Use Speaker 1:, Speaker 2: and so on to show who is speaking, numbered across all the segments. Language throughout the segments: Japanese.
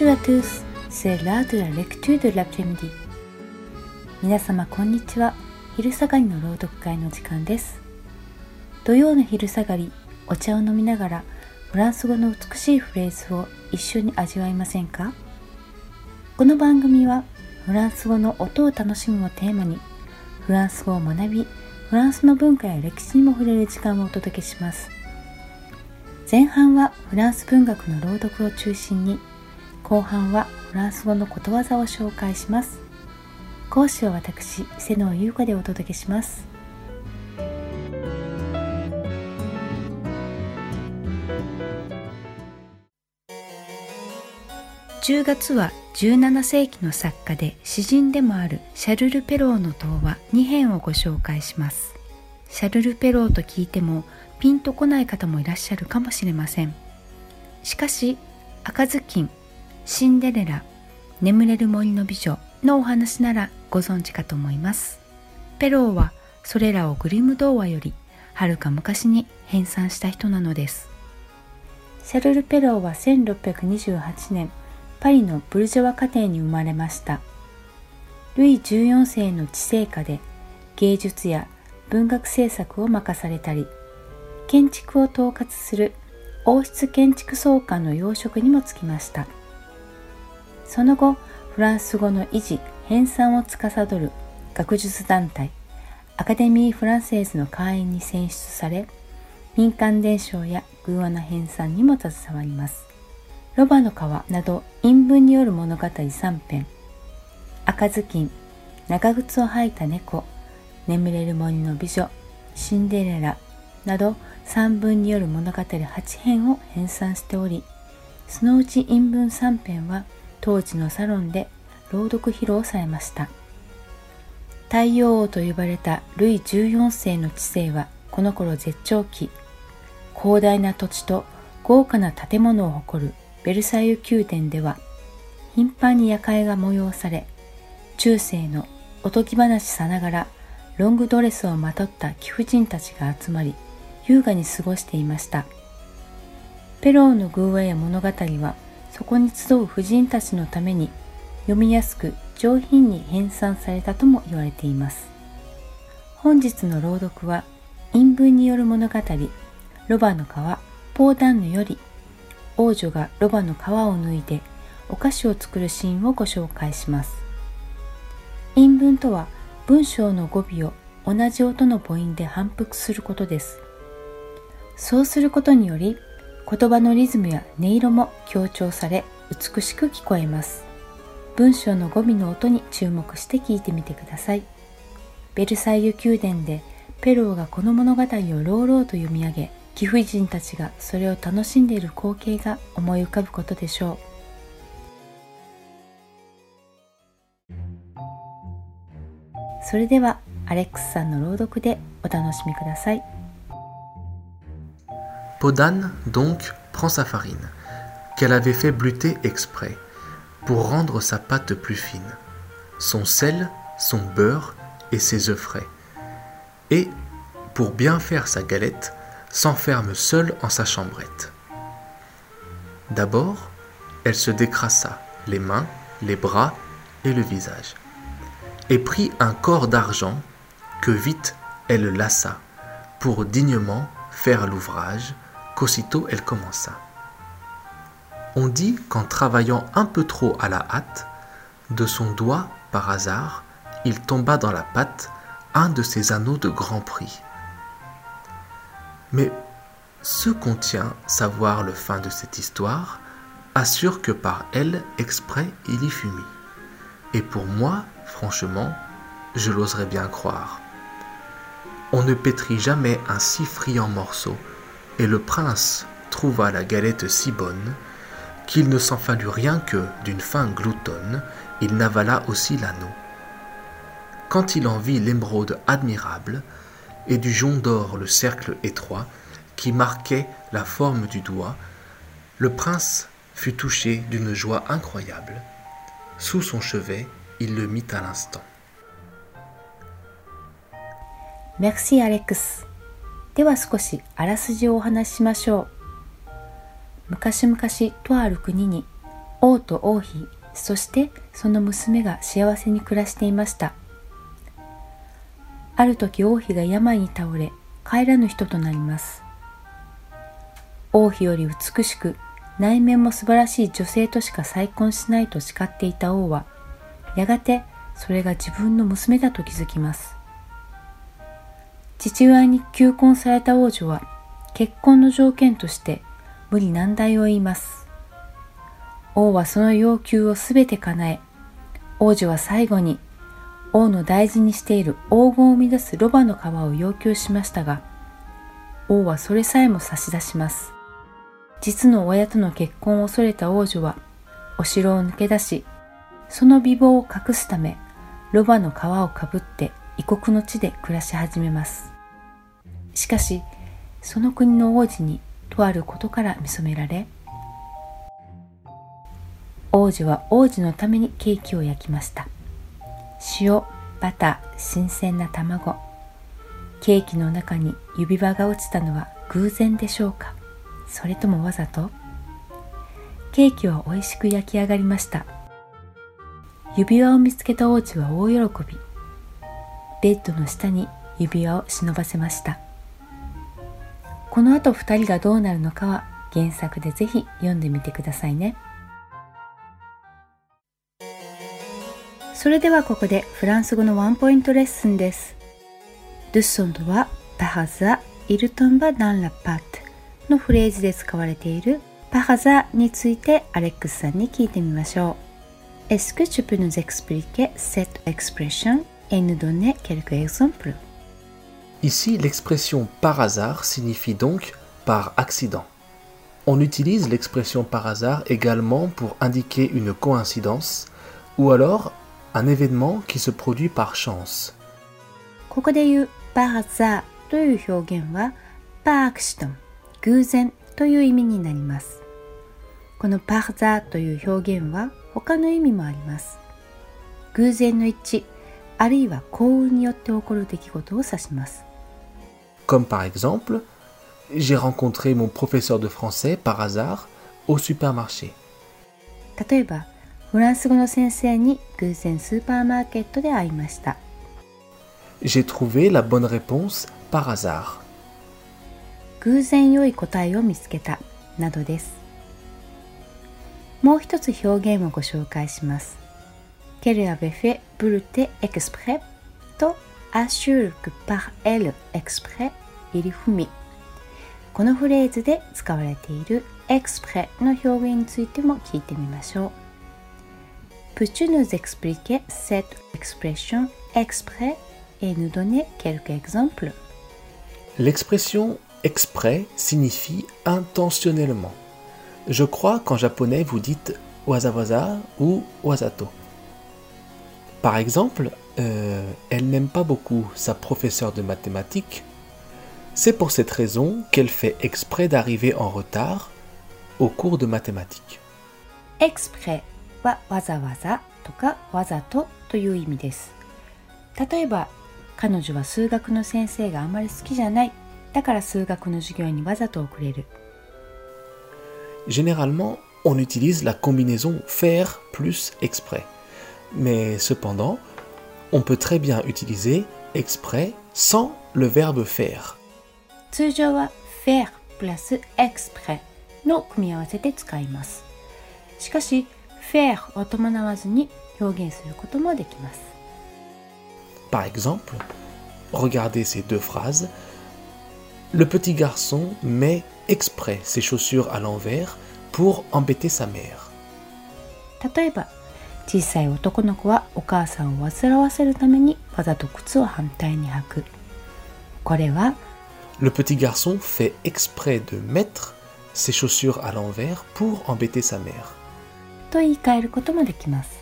Speaker 1: Bonjour à tous, c'est l'heure de la lecture de l'après-midi. 皆様こんにちは。昼下がりの朗読会の時間です。土曜の昼下がり、お茶を飲みながらフランス語の美しいフレーズを一緒に味わいませんか？この番組はフランス語の音を楽しむをテーマにフランス語を学び、フランスの文化や歴史にも触れる時間をお届けします。前半はフランス文学の朗読を中心に後半はフランス語のことわざを紹介します。講師は私瀬野優子でお届けします。10月は17世紀の作家で詩人でもあるシャルル・ペローの童話2編をご紹介します。シャルル・ペローと聞いてもピンとこない方もいらっしゃるかもしれません。しかし赤ずきんシンデレラ眠れる森の美女のお話ならご存知かと思います。ペローはそれらをグリム童話よりはるか昔に編纂した人なのです。シャルル・ペローは1628年パリのブルジョワ家庭に生まれました。ルイ14世の治世下で芸術や文学制作を任されたり建築を統括する王室建築総監の要職にも就きました。その後フランス語の維持編纂を司る学術団体アカデミー・フランセーズの会員に選出され民間伝承や偶話の編纂にも携わります。ロバの皮など陰文による物語3編。赤ずきん長靴を履いた猫眠れる森の美女シンデレラなど三文による物語8編を編纂しておりそのうち陰文3編は当時のサロンで朗読披露されました。太陽王と呼ばれたルイ14世の治世はこの頃絶頂期。広大な土地と豪華な建物を誇るベルサイユ宮殿では頻繁に夜会が催され中世のおとぎ話さながらロングドレスをまとった貴婦人たちが集まり優雅に過ごしていました。ペローの偶話や物語はそこに集う婦人たちのために読みやすく上品に編纂されたとも言われています。本日の朗読は陰文による物語ロバの皮ポーダンヌより王女がロバの皮を脱いでお菓子を作るシーンをご紹介します。陰文とは文章の語尾を同じ音の母音で反復することです。そうすることにより言葉のリズムや音色も強調され美しく聞こえます。文章の語尾の音に注目して聞いてみてください。ベルサイユ宮殿でペローがこの物語を朗々と読み上げ貴婦人たちがそれを楽しんでいる光景が思い浮かぶことでしょう。それではアレックスさんの朗読でお楽しみください。
Speaker 2: Podane donc prend sa farine, qu'elle avait fait bluter exprès, pour rendre sa pâte plus fine, son sel, son beurre et ses œufs frais. Et, pour bien faire sa galette, s'enferme seule en sa chambrette. D'abord, elle se décrassa les mains, les bras et le visage, et prit un corps d'argent que vite elle lassa, pour dignement faire l'ouvrage, qu'aussitôt elle commença. On dit qu'en travaillant un peu trop à la hâte, de son doigt, par hasard, il tomba dans la pâte un de ces anneaux de grand prix. Mais ce qu'on tient savoir le fin de cette histoire assure que par elle, exprès, il y fut mis. Et pour moi, franchement, je l'oserais bien croire. On ne pétrit jamais un si friand morceau et le prince trouva la galette si bonne qu'il ne s'en fallut rien que, d'une faim gloutonne, il n'avala aussi l'anneau. Quand il en vit l'émeraude admirable, et du jonc d'or le cercle étroit, qui marquait la forme du doigt, le prince fut touché d'une joie incroyable. Sous son chevet, il le mit à l'instant.
Speaker 1: Merci Alex. では少しあらすじをお話ししましょう。昔々とある国に王と王妃そしてその娘が幸せに暮らしていました。ある時王妃が病に倒れ帰らぬ人となります。王妃より美しく内面も素晴らしい女性としか再婚しないと誓っていた王はやがてそれが自分の娘だと気づきます。父親に求婚された王女は結婚の条件として無理難題を言います。王はその要求をすべて叶え王女は最後に王の大事にしている黄金を生み出すロバの皮を要求しましたが王はそれさえも差し出します。実の親との結婚を恐れた王女はお城を抜け出しその美貌を隠すためロバの皮をかぶって異国の地で暮らし始めます。しかしその国の王子にとあることから見初められ王子は王子のためにケーキを焼きました。塩バター新鮮な卵。ケーキの中に指輪が落ちたのは偶然でしょうか。それともわざと？ケーキは美味しく焼き上がりました。指輪を見つけた王子は大喜び。ベッドの下に指輪を忍ばせました。この後二人がどうなるのかは原作でぜひ読んでみてくださいね。それではここでフランス語のワンポイントレッスンです。ドゥッソンドはパハザ・イルトンバ・ダン・ラ・パットのフレーズで使われているパハザについてアレックスさんに聞いてみましょう。Est-ce que tu peux nous expliquer cette expression? et nous donner quelques exemples
Speaker 2: Ici, l'expression par hasard signifie donc par accident. On utilise l'expression par hasard également pour indiquer une coïncidence ou alors un événement qui se produit par chance.
Speaker 1: ここで言うパハザという表現はパークシトン、偶然という意味になります。このパハザという表現は他の意味もあります。偶然の一致、 あるいは幸運によって起こる出来事を指します。
Speaker 2: Comme par exemple, j'ai rencontré mon professeur de français par hasard au supermarché.
Speaker 1: 例えば、フランス語の先生に偶然スーパーマーケットで会いました。
Speaker 2: J'ai trouvé la bonne réponse par hasard.
Speaker 1: 偶然良い答えを見つけたなどです。もう一つ表現をご紹介します。Qu'elle avait fait brûler exprès と assure que par elle exprès il fumit このフレーズで使われている exprès の表現についても聞いてみましょう。Peux-tu nous expliquer cette expression exprès et nous donner quelques exemples
Speaker 2: L'expression exprès signifie intentionnellement. Je crois qu'en japonais vous dites waza ou wazato. Par exemple, euh, elle n'aime pas beaucoup sa professeure de mathématiques. C'est pour cette raison qu'elle fait exprès d'arriver en retard au cours de mathématiques.
Speaker 1: Exprès はわざわざとかわざとという意味です。例えば、彼女は数学の先生があまり好きじゃない。だから数学の授業にわざと遅れる。
Speaker 2: Généralement, on utilise la combinaison faire plus exprès. Mais cependant, on peut très bien utiliser exprès sans le verbe faire.
Speaker 1: 通常は faire プラス exprès の組み合わせで使います。しかし、faire を伴わずに表現することもできます。
Speaker 2: Par exemple, regardez ces deux phrases. Le petit garçon met exprès ses chaussures à l'envers pour embêter sa mère.
Speaker 1: 例えば、 小さい男の子はお母さんを煩わせるためにわざと靴を反対に履く。これは
Speaker 2: Le petit garçon fait exprès de mettre ses chaussures à l'envers pour embêter sa mère.
Speaker 1: と言い換えることもできます。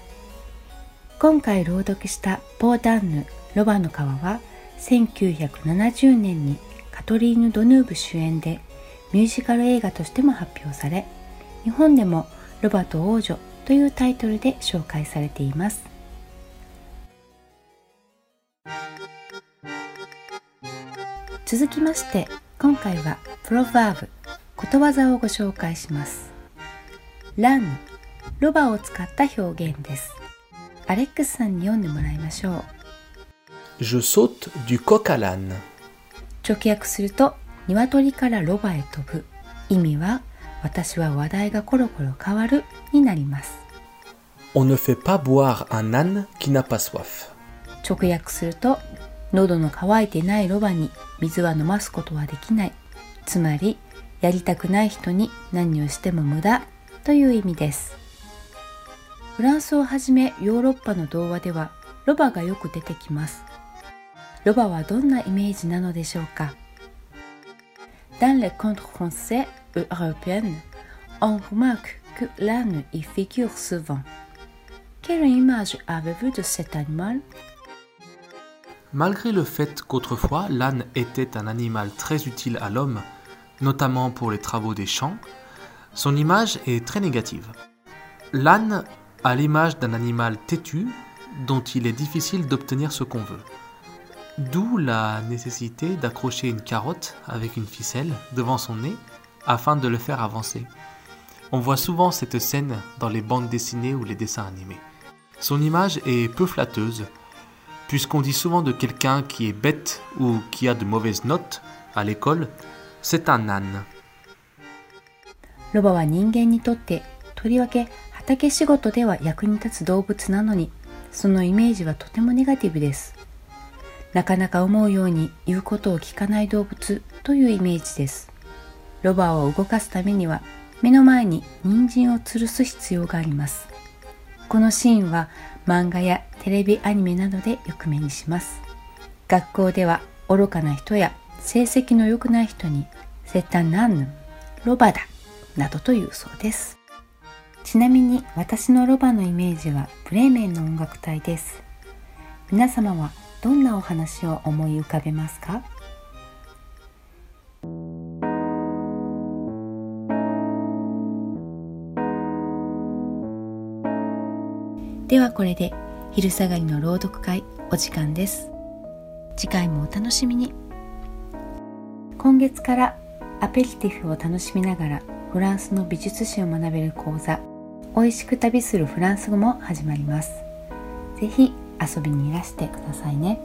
Speaker 1: 今回朗読したポーダンヌロバの皮は1970年にカトリーヌ・ドヌーブ主演でミュージカル映画としても発表され日本でもロバと王女というタイトルで紹介されています。続きまして今回はプロバーブことわざをご紹介します。ランロバを使った表現です。アレックスさんに読んでもらいましょう。
Speaker 2: Je saute du coq à l'âne.
Speaker 1: 直訳すると鶏からロバへ飛ぶ。意味は私は話題がコロコロ変わるになります。
Speaker 2: On ne fait pas boire un âne qui n'a pas soif.
Speaker 1: 直訳すると喉の渇いてないロバに水は飲ますことはできない。つまりやりたくない人に何をしても無駄という意味です。フランスをはじめヨーロッパの童話ではロバがよく出てきます。ロバはどんなイメージなのでしょうか。Dans les contes français ou européens, on remarque que l'âne y figure souvent. Quelle image avez-vous de cet animal?
Speaker 2: Malgré le fait qu'autrefois l'âne était un animal très utile à l'homme, notamment pour les travaux des champs, son image est très négative. L'âne a l'image d'un animal têtu dont il est difficile d'obtenir ce qu'on veut. D'où la nécessité d'accrocher une carotte avec une ficelle devant son nez afin de le faire avancer. On voit souvent cette scène dans les bandes dessinées ou les dessins animés. Son image est peu flatteuse, puisqu'on dit souvent de quelqu'un qui est bête ou qui a de mauvaises notes à l'école, c'est un âne.
Speaker 1: ロバは人間にとってとりわけ畑仕事では役に立つ動物なのにそのイメージはとてもネガティブですなかなか思うように言うことを聞かない動物というイメージです ロバを動かすためには目の前に人参を吊るす必要があります。このシーンは漫画やテレビアニメなどでよく目にします。学校では愚かな人や成績の良くない人に「セタナンヌロバだ」などと言うそうです。ちなみに私のロバのイメージはブレーメンの音楽隊です。皆様はどんなお話を思い浮かべますか？これで昼下がりの朗読会お時間です。次回もお楽しみに。今月からアペリティフを楽しみながらフランスの美術史を学べる講座美味しく旅するフランス語も始まります。ぜひ遊びにいらしてくださいね。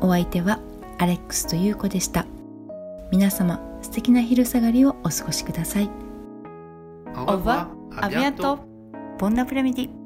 Speaker 1: お相手はアレックスという子でした。皆様素敵な昼下がりをお過ごしください。
Speaker 2: Au revoir,
Speaker 1: à bientôt. Buon après-midi